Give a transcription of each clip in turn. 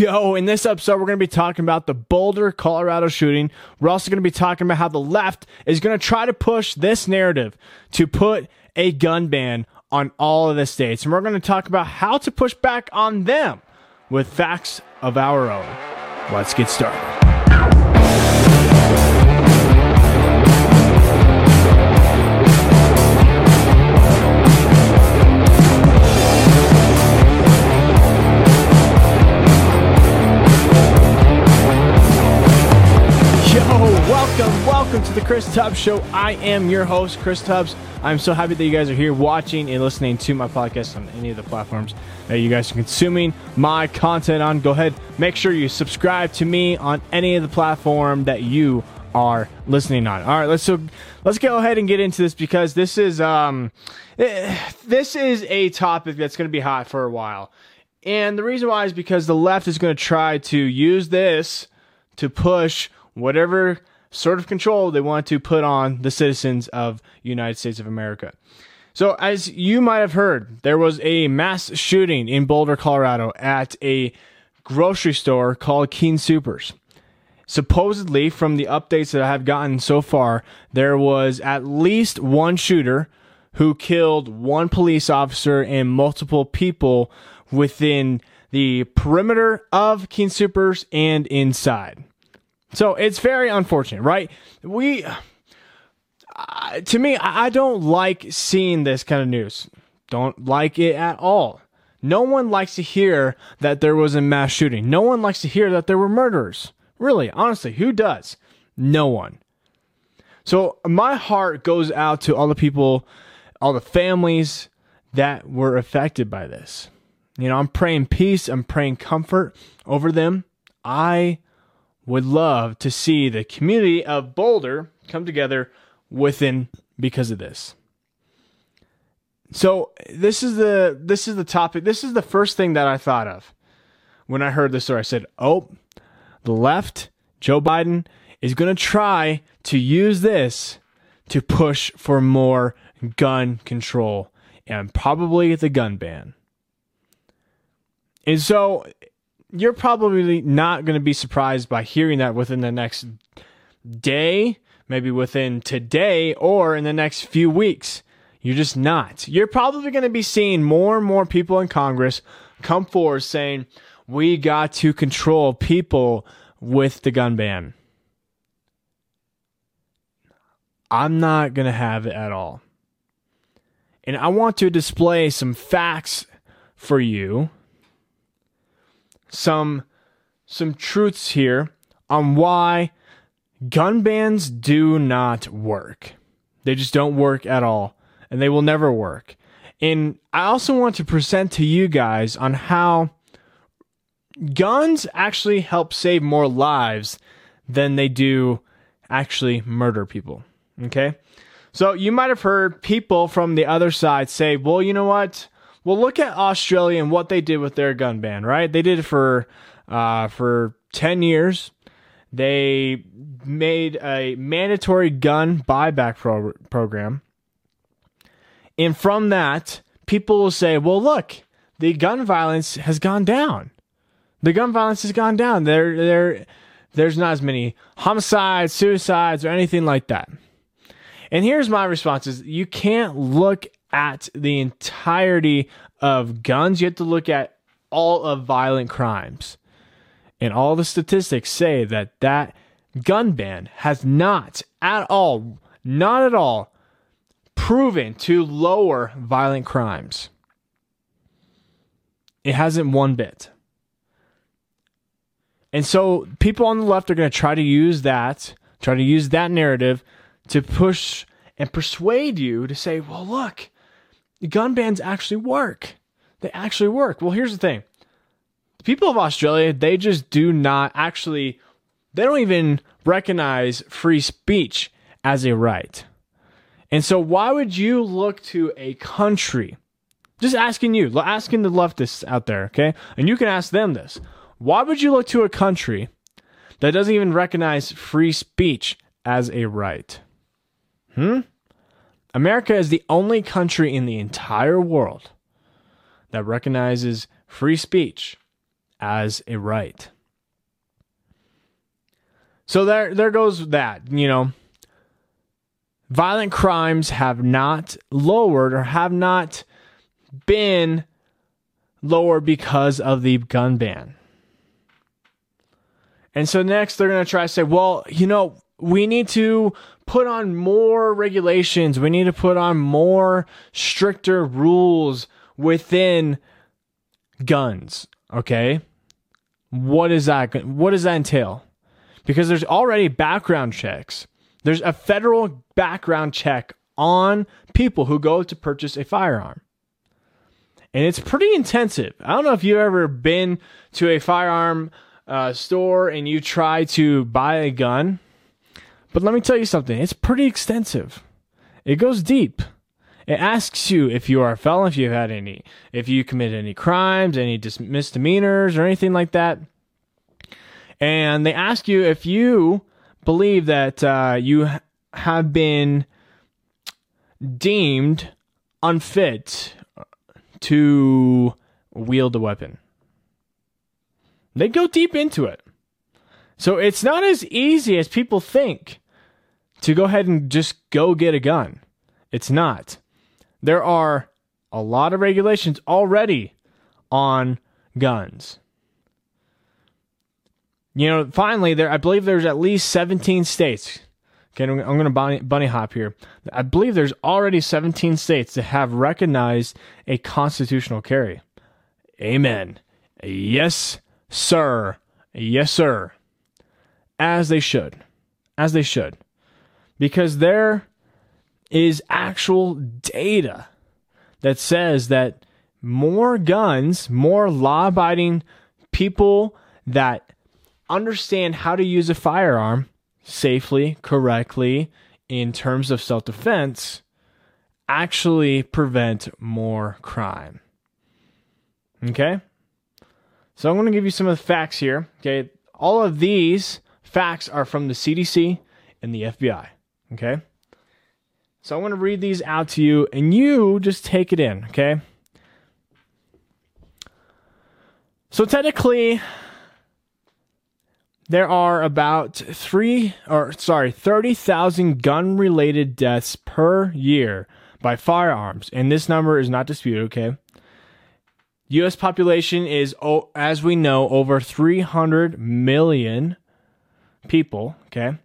Yo, in this episode, we're going to be talking about the Boulder, Colorado shooting. We're also going to be talking about how the left is going to try to push this narrative to put a gun ban on all of the states. And we're going to talk about how to push back on them with facts of our own. Let's get started. Welcome, welcome to the Chris Tubbs Show. I am your host, Chris Tubbs. I'm so happy that you guys are here watching and listening to my podcast on any of the platforms that you guys are consuming my content on. Go ahead, make sure you subscribe to me on any of the platform that you are listening on. All right, let's so let's go ahead and get into this because this is um eh, this is a topic that's going to be hot for a while. And the reason why is because the left is going to try to use this to push whatever sort of control they want to put on the citizens of United States of America. So, as you might have heard, there was a mass shooting in Boulder, Colorado at a grocery store called King Soopers. Supposedly, from the updates that I have gotten so far, there was at least one shooter who killed one police officer and multiple people within the perimeter of King Soopers and inside. So it's very unfortunate, right? We, uh, to me, I don't like seeing this kind of news. Don't like it at all. No one likes to hear that there was a mass shooting. No one likes to hear that there were murderers. Really, honestly, who does? No one. So my heart goes out to all the people, all the families that were affected by this. You know, I'm praying peace, I'm praying comfort over them. I would love to see the community of Boulder come together within because of this. So this is the this is the topic. This is the first thing that I thought of when I heard this story. I said, "Oh, the left, Joe Biden is going to try to use this to push for more gun control and probably the gun ban." And so you're probably not going to be surprised by hearing that within the next day, maybe within today, or in the next few weeks. You're just not. You're probably going to be seeing more and more people in Congress come forward saying, we got to control people with the gun ban. I'm not going to have it at all. And I want to display some facts for you some some truths here on why gun bans do not work. They just don't work at all, and they will never work. And I also want to present to you guys on how guns actually help save more lives than they do actually murder people. Okay? So you might have heard people from the other side say, well, you know what? Well, look at Australia and what they did with their gun ban, right? They did it for uh, for 10 years. They made a mandatory gun buyback pro- program. And from that, people will say, well, look, the gun violence has gone down. The gun violence has gone down. There, there, there's not as many homicides, suicides, or anything like that. And here's my response is you can't look at the entirety of guns. You have to look at all of violent crimes. And all the statistics say that that gun ban has not at all, not at all, proven to lower violent crimes. It hasn't one bit. And so people on the left are going to try to use that, try to use that narrative to push and persuade you to say, well, look, gun bans actually work. They actually work. Well, here's the thing. The people of Australia, they just do not actually they don't even recognize free speech as a right. And so why would you look to a country? Just asking you, asking the leftists out there, okay? And you can ask them this. Why would you look to a country that doesn't even recognize free speech as a right? Hmm? America is the only country in the entire world that recognizes free speech as a right. So there there goes that, you know. Violent crimes have not lowered or have not been lowered because of the gun ban. And so next they're going to try to say, well, you know, we need to put on more regulations. We need to put on more stricter rules within guns. Okay. What is that? What does that entail? Because there's already background checks. There's a federal background check on people who go to purchase a firearm. And it's pretty intensive. I don't know if you've ever been to a firearm uh, store and you try to buy a gun, but let me tell you something. It's pretty extensive. It goes deep. It asks you if you are a felon, if you've had any, if you committed any crimes, any dis- misdemeanors, or anything like that. And they ask you if you believe that uh, you have been deemed unfit to wield a weapon. They go deep into it. So it's not as easy as people think to go ahead and just go get a gun. It's not. There are a lot of regulations already on guns. You know, finally, there I believe there's at least 17 states. Okay, I'm, going to bunny hop here. I believe there's already 17 states that have recognized a constitutional carry. Amen. Yes, sir. Yes, sir. As they should. As they should. Because there is actual data that says that more guns, more law abiding people that understand how to use a firearm safely, correctly, in terms of self defense, actually prevent more crime. Okay? So I'm going to give you some of the facts here. Okay. All of these facts are from the CDC and the FBI. Okay. So I'm going to read these out to you and you just take it in. Okay. So technically, there are about three or sorry, 30,000 gun related deaths per year by firearms. And this number is not disputed. Okay. U.S. population is, as we know, over 300 million people. Okay.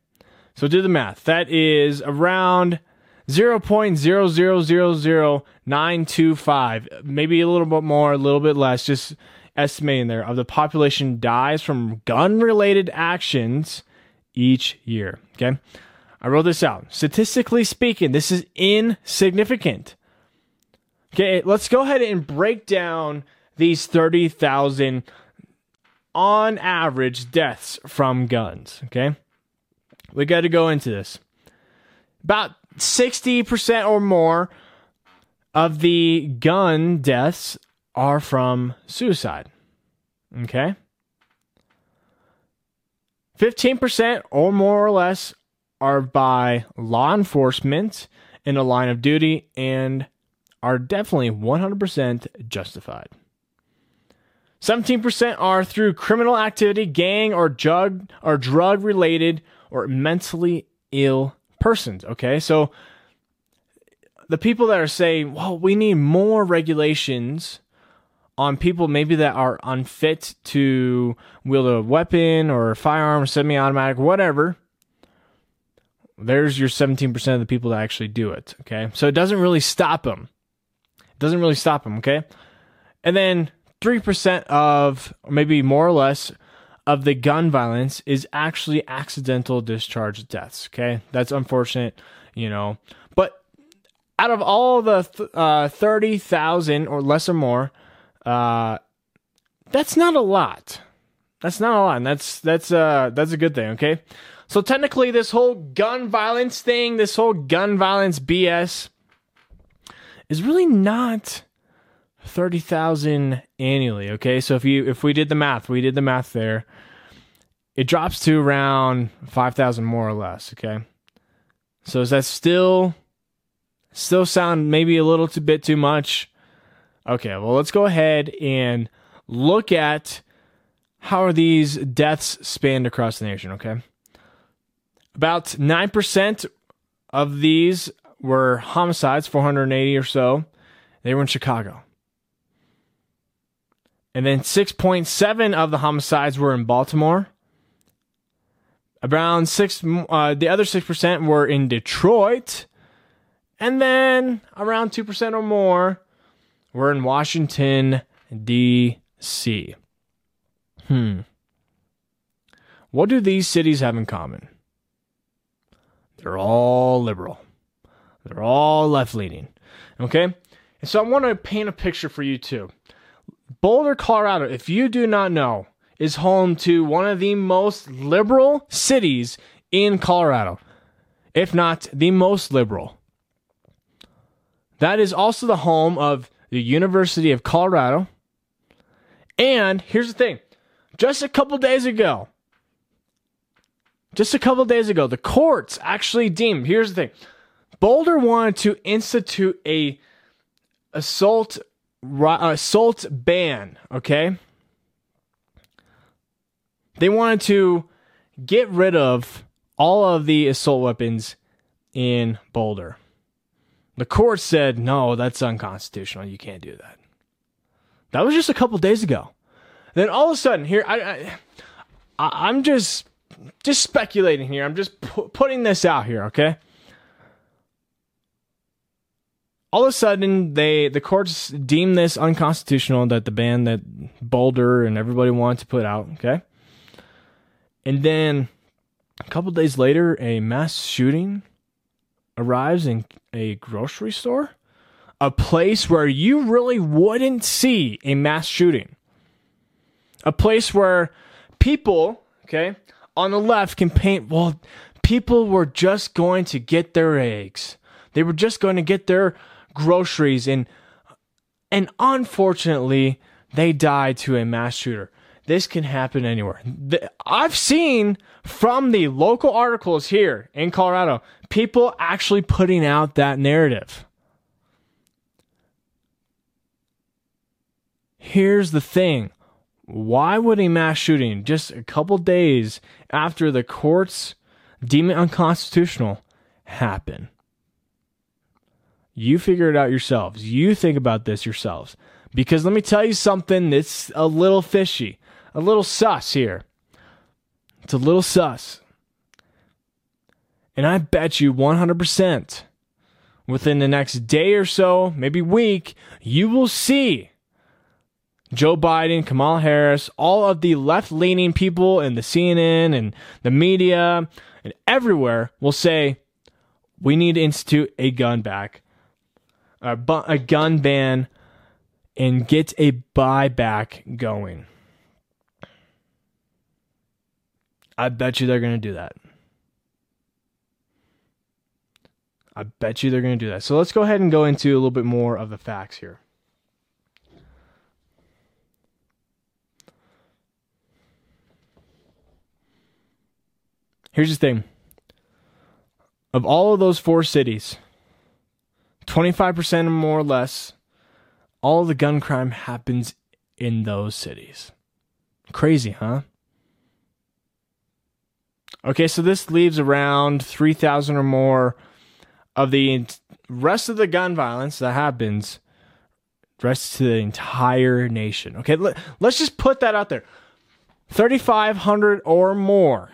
So do the math. That is around 0.0000925, maybe a little bit more, a little bit less, just estimating there, of the population dies from gun related actions each year. Okay. I wrote this out. Statistically speaking, this is insignificant. Okay, let's go ahead and break down these 30,000 on average deaths from guns. Okay. We got to go into this. About 60% or more of the gun deaths are from suicide. Okay. 15% or more or less are by law enforcement in a line of duty and are definitely 100% justified. 17% are through criminal activity, gang or drug or drug related or mentally ill persons. Okay, so the people that are saying, well, we need more regulations on people maybe that are unfit to wield a weapon or a firearm, semi automatic, whatever. There's your 17% of the people that actually do it. Okay, so it doesn't really stop them. It doesn't really stop them. Okay, and then 3% of, maybe more or less, of the gun violence is actually accidental discharge deaths. Okay. That's unfortunate, you know. But out of all the th- uh, 30,000 or less or more, uh, that's not a lot. That's not a lot. And that's, that's, uh, that's a good thing. Okay. So technically, this whole gun violence thing, this whole gun violence BS is really not 30,000 annually, okay? So if you if we did the math, we did the math there. It drops to around 5,000 more or less, okay? So is that still still sound maybe a little too bit too much? Okay, well let's go ahead and look at how are these deaths spanned across the nation, okay? About 9% of these were homicides, 480 or so. They were in Chicago. And then 6.7 of the homicides were in Baltimore. Around six, uh, the other 6% were in Detroit. And then around 2% or more were in Washington, D.C. Hmm. What do these cities have in common? They're all liberal. They're all left leaning. Okay? And so I want to paint a picture for you too. Boulder, Colorado, if you do not know, is home to one of the most liberal cities in Colorado, if not the most liberal. That is also the home of the University of Colorado. And here's the thing just a couple days ago, just a couple days ago, the courts actually deemed here's the thing Boulder wanted to institute a assault assault uh, ban, okay? They wanted to get rid of all of the assault weapons in Boulder. The court said, no, that's unconstitutional. You can't do that. That was just a couple days ago. Then all of a sudden, here, I, I, am just, just speculating here. I'm just pu- putting this out here, okay? All of a sudden, they the courts deem this unconstitutional that the ban that Boulder and everybody wanted to put out, okay? And then a couple days later, a mass shooting arrives in a grocery store, a place where you really wouldn't see a mass shooting, a place where people, okay, on the left can paint, well, people were just going to get their eggs. They were just going to get their groceries and and unfortunately they died to a mass shooter. This can happen anywhere. I've seen from the local articles here in Colorado people actually putting out that narrative. Here's the thing why would a mass shooting just a couple days after the courts deem it unconstitutional happen? You figure it out yourselves. You think about this yourselves. Because let me tell you something that's a little fishy a little sus here. It's a little sus. And I bet you 100% within the next day or so, maybe week, you will see Joe Biden, Kamala Harris, all of the left leaning people in the CNN and the media and everywhere will say, we need to institute a gun back, a, a gun ban, and get a buyback going. I bet you they're going to do that. I bet you they're going to do that. So let's go ahead and go into a little bit more of the facts here. Here's the thing of all of those four cities, 25% or more or less, all the gun crime happens in those cities. Crazy, huh? Okay, so this leaves around 3,000 or more of the rest of the gun violence that happens rest to the entire nation. Okay, let, us just put that out there. 3,500 or more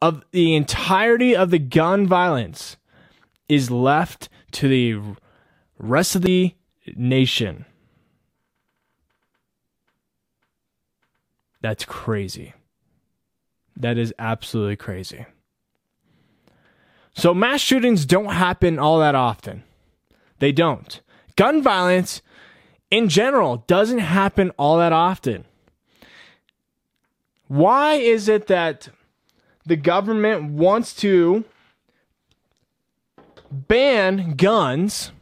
of the entirety of the gun violence is left to the rest of the nation. That's crazy. That is absolutely crazy. So, mass shootings don't happen all that often. They don't. Gun violence in general doesn't happen all that often. Why is it that the government wants to ban guns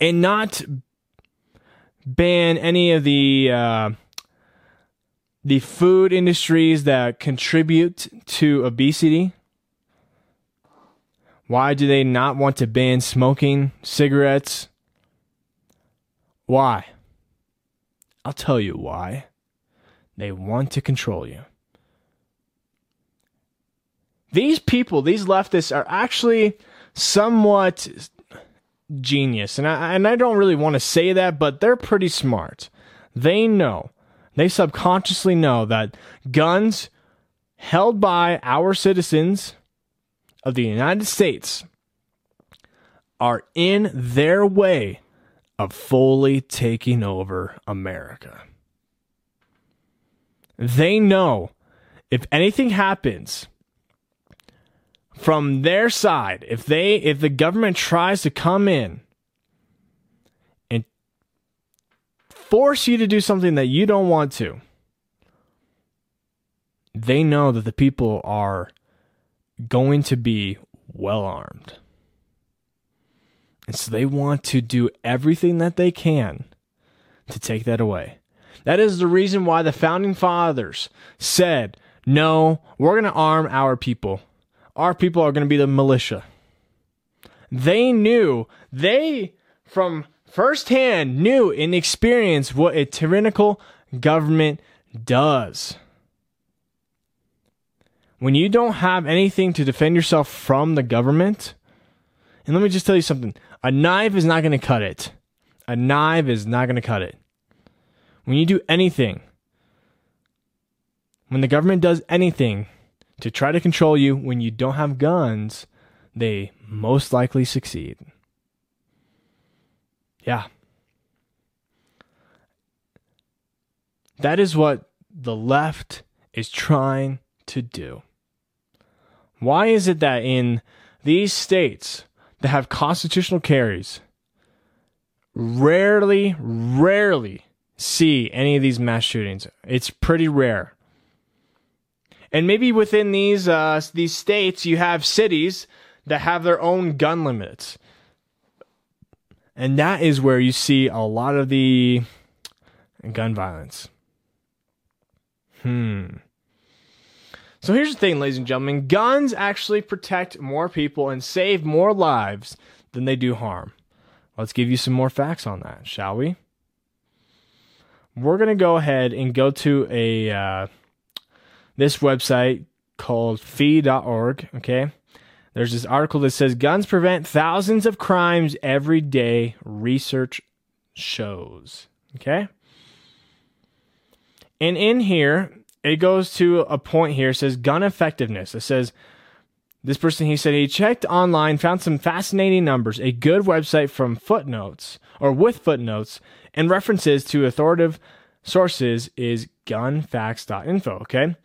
and not ban any of the uh, the food industries that contribute to obesity? Why do they not want to ban smoking cigarettes? Why? I'll tell you why. They want to control you. These people, these leftists, are actually somewhat genius. And I, and I don't really want to say that, but they're pretty smart. They know, they subconsciously know that guns held by our citizens of the United States are in their way of fully taking over America. They know if anything happens from their side, if they if the government tries to come in and force you to do something that you don't want to, they know that the people are going to be well armed. And so they want to do everything that they can to take that away. That is the reason why the founding fathers said, no, we're going to arm our people. Our people are going to be the militia. They knew, they from firsthand knew in experience what a tyrannical government does. When you don't have anything to defend yourself from the government, and let me just tell you something a knife is not going to cut it. A knife is not going to cut it. When you do anything, when the government does anything to try to control you when you don't have guns, they most likely succeed. Yeah. That is what the left is trying to do. Why is it that in these states that have constitutional carries rarely, rarely see any of these mass shootings. It's pretty rare. And maybe within these uh, these states, you have cities that have their own gun limits, and that is where you see a lot of the gun violence. Hmm. So here's the thing, ladies and gentlemen guns actually protect more people and save more lives than they do harm. Let's give you some more facts on that, shall we? We're going to go ahead and go to a uh, this website called fee.org, okay? There's this article that says guns prevent thousands of crimes every day, research shows, okay? And in here, it goes to a point here. It says gun effectiveness. It says this person he said he checked online, found some fascinating numbers, a good website from footnotes or with footnotes and references to authoritative sources is gunfacts.info. Okay.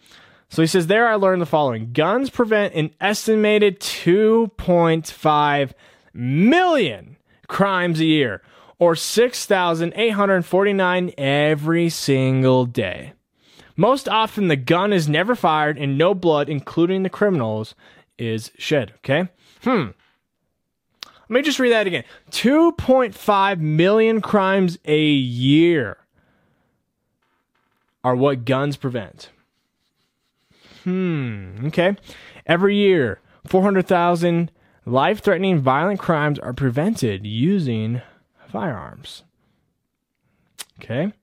So he says there I learned the following guns prevent an estimated 2.5 million crimes a year or 6,849 every single day. Most often, the gun is never fired and no blood, including the criminals, is shed. Okay? Hmm. Let me just read that again 2.5 million crimes a year are what guns prevent. Hmm. Okay. Every year, 400,000 life threatening violent crimes are prevented using firearms. Okay.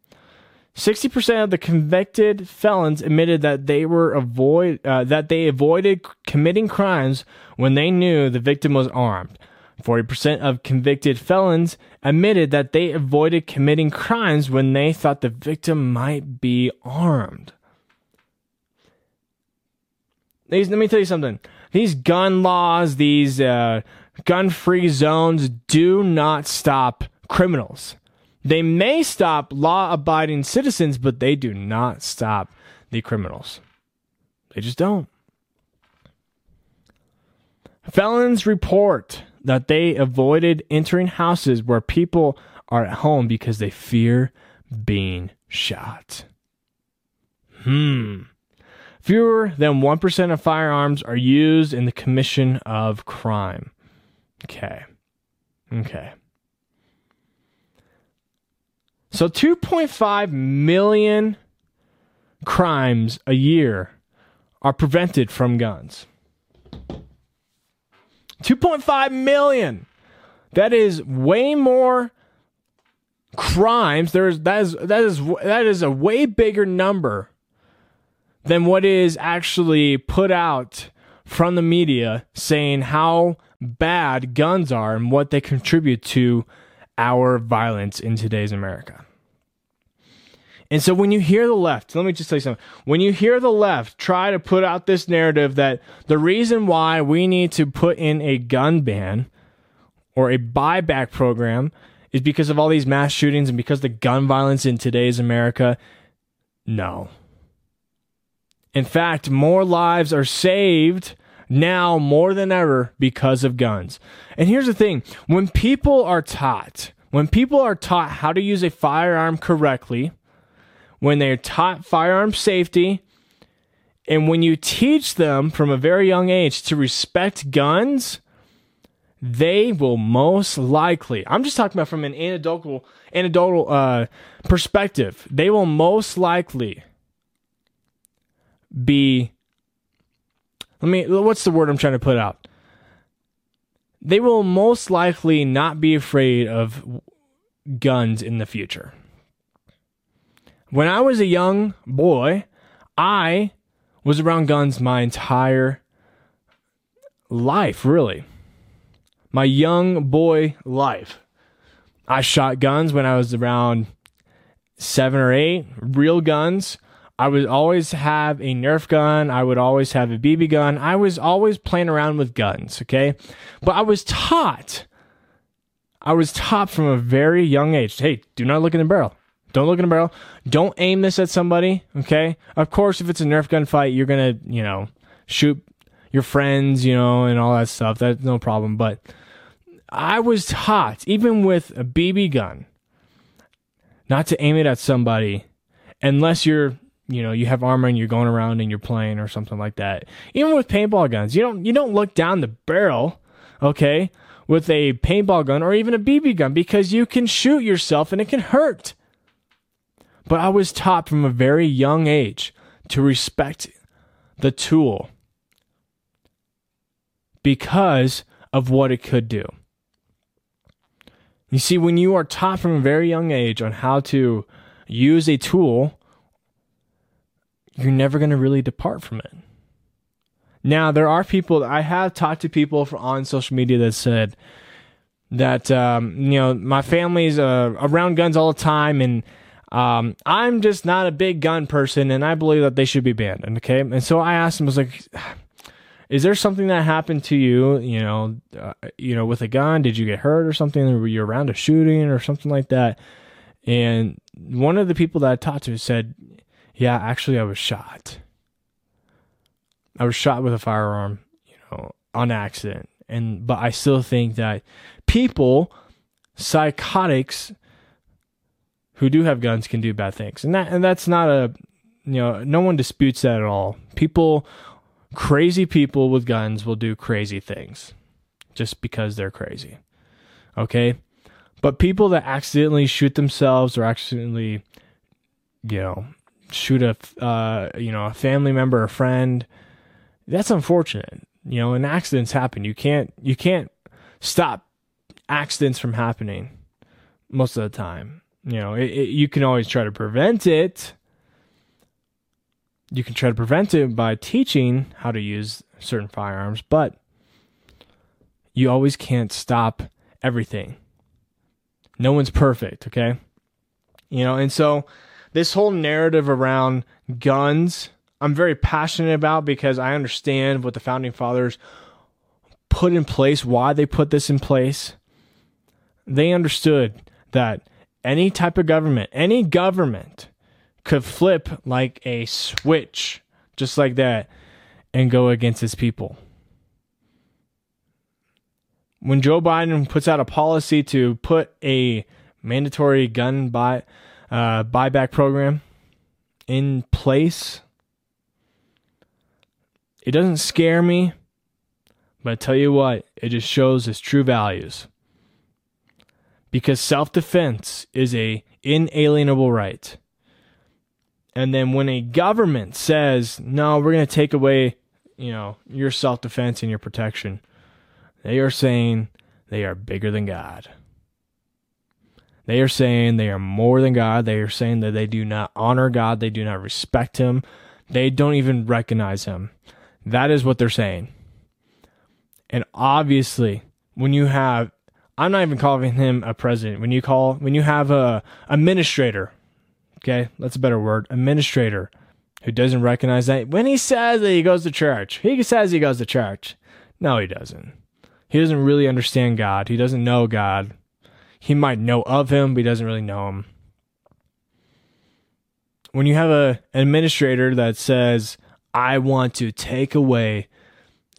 60% of the convicted felons admitted that they were avoid uh, that they avoided committing crimes when they knew the victim was armed. 40% of convicted felons admitted that they avoided committing crimes when they thought the victim might be armed. These, let me tell you something. These gun laws, these uh, gun free zones do not stop criminals. They may stop law abiding citizens, but they do not stop the criminals. They just don't. Felons report that they avoided entering houses where people are at home because they fear being shot. Hmm. Fewer than 1% of firearms are used in the commission of crime. Okay. Okay. So 2.5 million crimes a year are prevented from guns. 2.5 million. That is way more crimes, there's that is that is that is a way bigger number than what is actually put out from the media saying how bad guns are and what they contribute to our violence in today's America. And so when you hear the left, let me just tell you something. When you hear the left try to put out this narrative that the reason why we need to put in a gun ban or a buyback program is because of all these mass shootings and because the gun violence in today's America, no. In fact, more lives are saved now more than ever because of guns. And here's the thing when people are taught, when people are taught how to use a firearm correctly, when they're taught firearm safety, and when you teach them from a very young age to respect guns, they will most likely, I'm just talking about from an anecdotal, anecdotal uh, perspective, they will most likely be, let me, what's the word I'm trying to put out? They will most likely not be afraid of guns in the future. When I was a young boy, I was around guns my entire life, really. My young boy life. I shot guns when I was around seven or eight, real guns. I would always have a Nerf gun. I would always have a BB gun. I was always playing around with guns, okay? But I was taught, I was taught from a very young age hey, do not look in the barrel. Don't look in a barrel. Don't aim this at somebody. Okay. Of course, if it's a Nerf gun fight, you're gonna, you know, shoot your friends, you know, and all that stuff. That's no problem. But I was taught, even with a BB gun, not to aim it at somebody unless you're, you know, you have armor and you're going around and you're playing or something like that. Even with paintball guns, you don't you don't look down the barrel, okay, with a paintball gun or even a BB gun because you can shoot yourself and it can hurt. But I was taught from a very young age to respect the tool because of what it could do. You see, when you are taught from a very young age on how to use a tool, you're never going to really depart from it. Now, there are people, I have talked to people on social media that said that, um, you know, my family's uh, around guns all the time and um, I'm just not a big gun person, and I believe that they should be banned. Okay, and so I asked him, I was like, "Is there something that happened to you? You know, uh, you know, with a gun? Did you get hurt or something? Were you around a shooting or something like that?" And one of the people that I talked to said, "Yeah, actually, I was shot. I was shot with a firearm, you know, on accident." And but I still think that people, psychotics who do have guns can do bad things. And that and that's not a you know, no one disputes that at all. People crazy people with guns will do crazy things just because they're crazy. Okay? But people that accidentally shoot themselves or accidentally you know, shoot a uh, you know, a family member, a friend, that's unfortunate. You know, and accidents happen. You can't you can't stop accidents from happening most of the time. You know, it, it, you can always try to prevent it. You can try to prevent it by teaching how to use certain firearms, but you always can't stop everything. No one's perfect, okay? You know, and so this whole narrative around guns, I'm very passionate about because I understand what the founding fathers put in place, why they put this in place. They understood that any type of government, any government could flip like a switch, just like that, and go against its people. When Joe Biden puts out a policy to put a mandatory gun buy uh, buyback program in place, it doesn't scare me, but I tell you what, it just shows its true values because self-defense is a inalienable right. And then when a government says, "No, we're going to take away, you know, your self-defense and your protection," they are saying they are bigger than God. They are saying they are more than God. They are saying that they do not honor God. They do not respect Him. They don't even recognize Him. That is what they're saying. And obviously, when you have, I'm not even calling him a president. When you call, when you have a administrator, okay, that's a better word, administrator, who doesn't recognize that when he says that he goes to church, he says he goes to church. No, he doesn't. He doesn't really understand God. He doesn't know God. He might know of him, but he doesn't really know him. When you have a, an administrator that says, I want to take away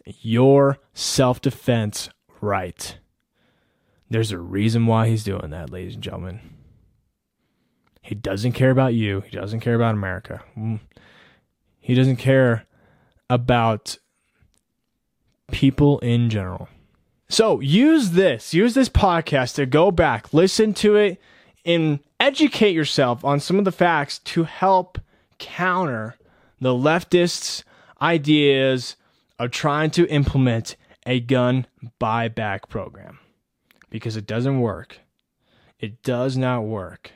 your self defense right. There's a reason why he's doing that, ladies and gentlemen. He doesn't care about you, he doesn't care about America. Mm. He doesn't care about people in general. So use this, use this podcast to go back, listen to it, and educate yourself on some of the facts to help counter the leftists' ideas of trying to implement a gun buyback program because it doesn't work. It does not work.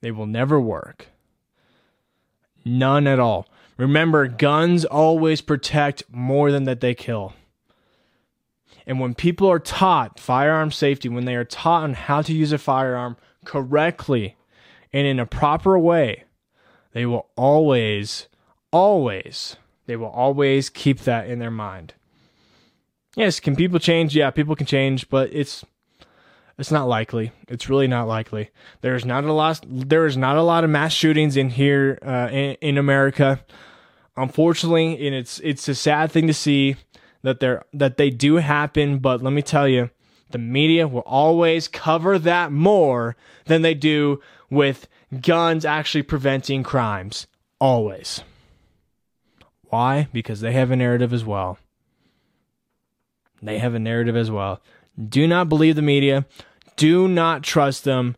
They will never work. None at all. Remember, guns always protect more than that they kill. And when people are taught firearm safety, when they are taught on how to use a firearm correctly and in a proper way, they will always, always they will always keep that in their mind. Yes, can people change? Yeah, people can change, but it's it's not likely. It's really not likely. There's not a lot. There is not a lot of mass shootings in here uh, in, in America, unfortunately, and it's it's a sad thing to see that they that they do happen. But let me tell you, the media will always cover that more than they do with guns actually preventing crimes. Always. Why? Because they have a narrative as well. They have a narrative as well. Do not believe the media. Do not trust them.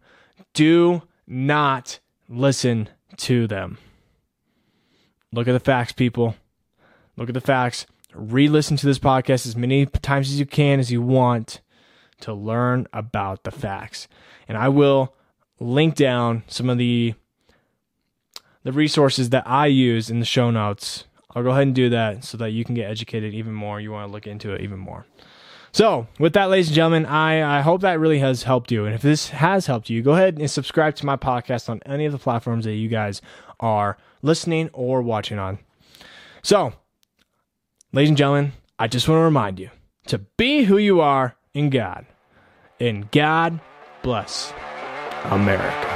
Do not listen to them. Look at the facts, people. Look at the facts. Re listen to this podcast as many times as you can, as you want, to learn about the facts. And I will link down some of the the resources that I use in the show notes I'll go ahead and do that so that you can get educated even more. You want to look into it even more. So, with that, ladies and gentlemen, I, I hope that really has helped you. And if this has helped you, go ahead and subscribe to my podcast on any of the platforms that you guys are listening or watching on. So, ladies and gentlemen, I just want to remind you to be who you are in God. And God bless America.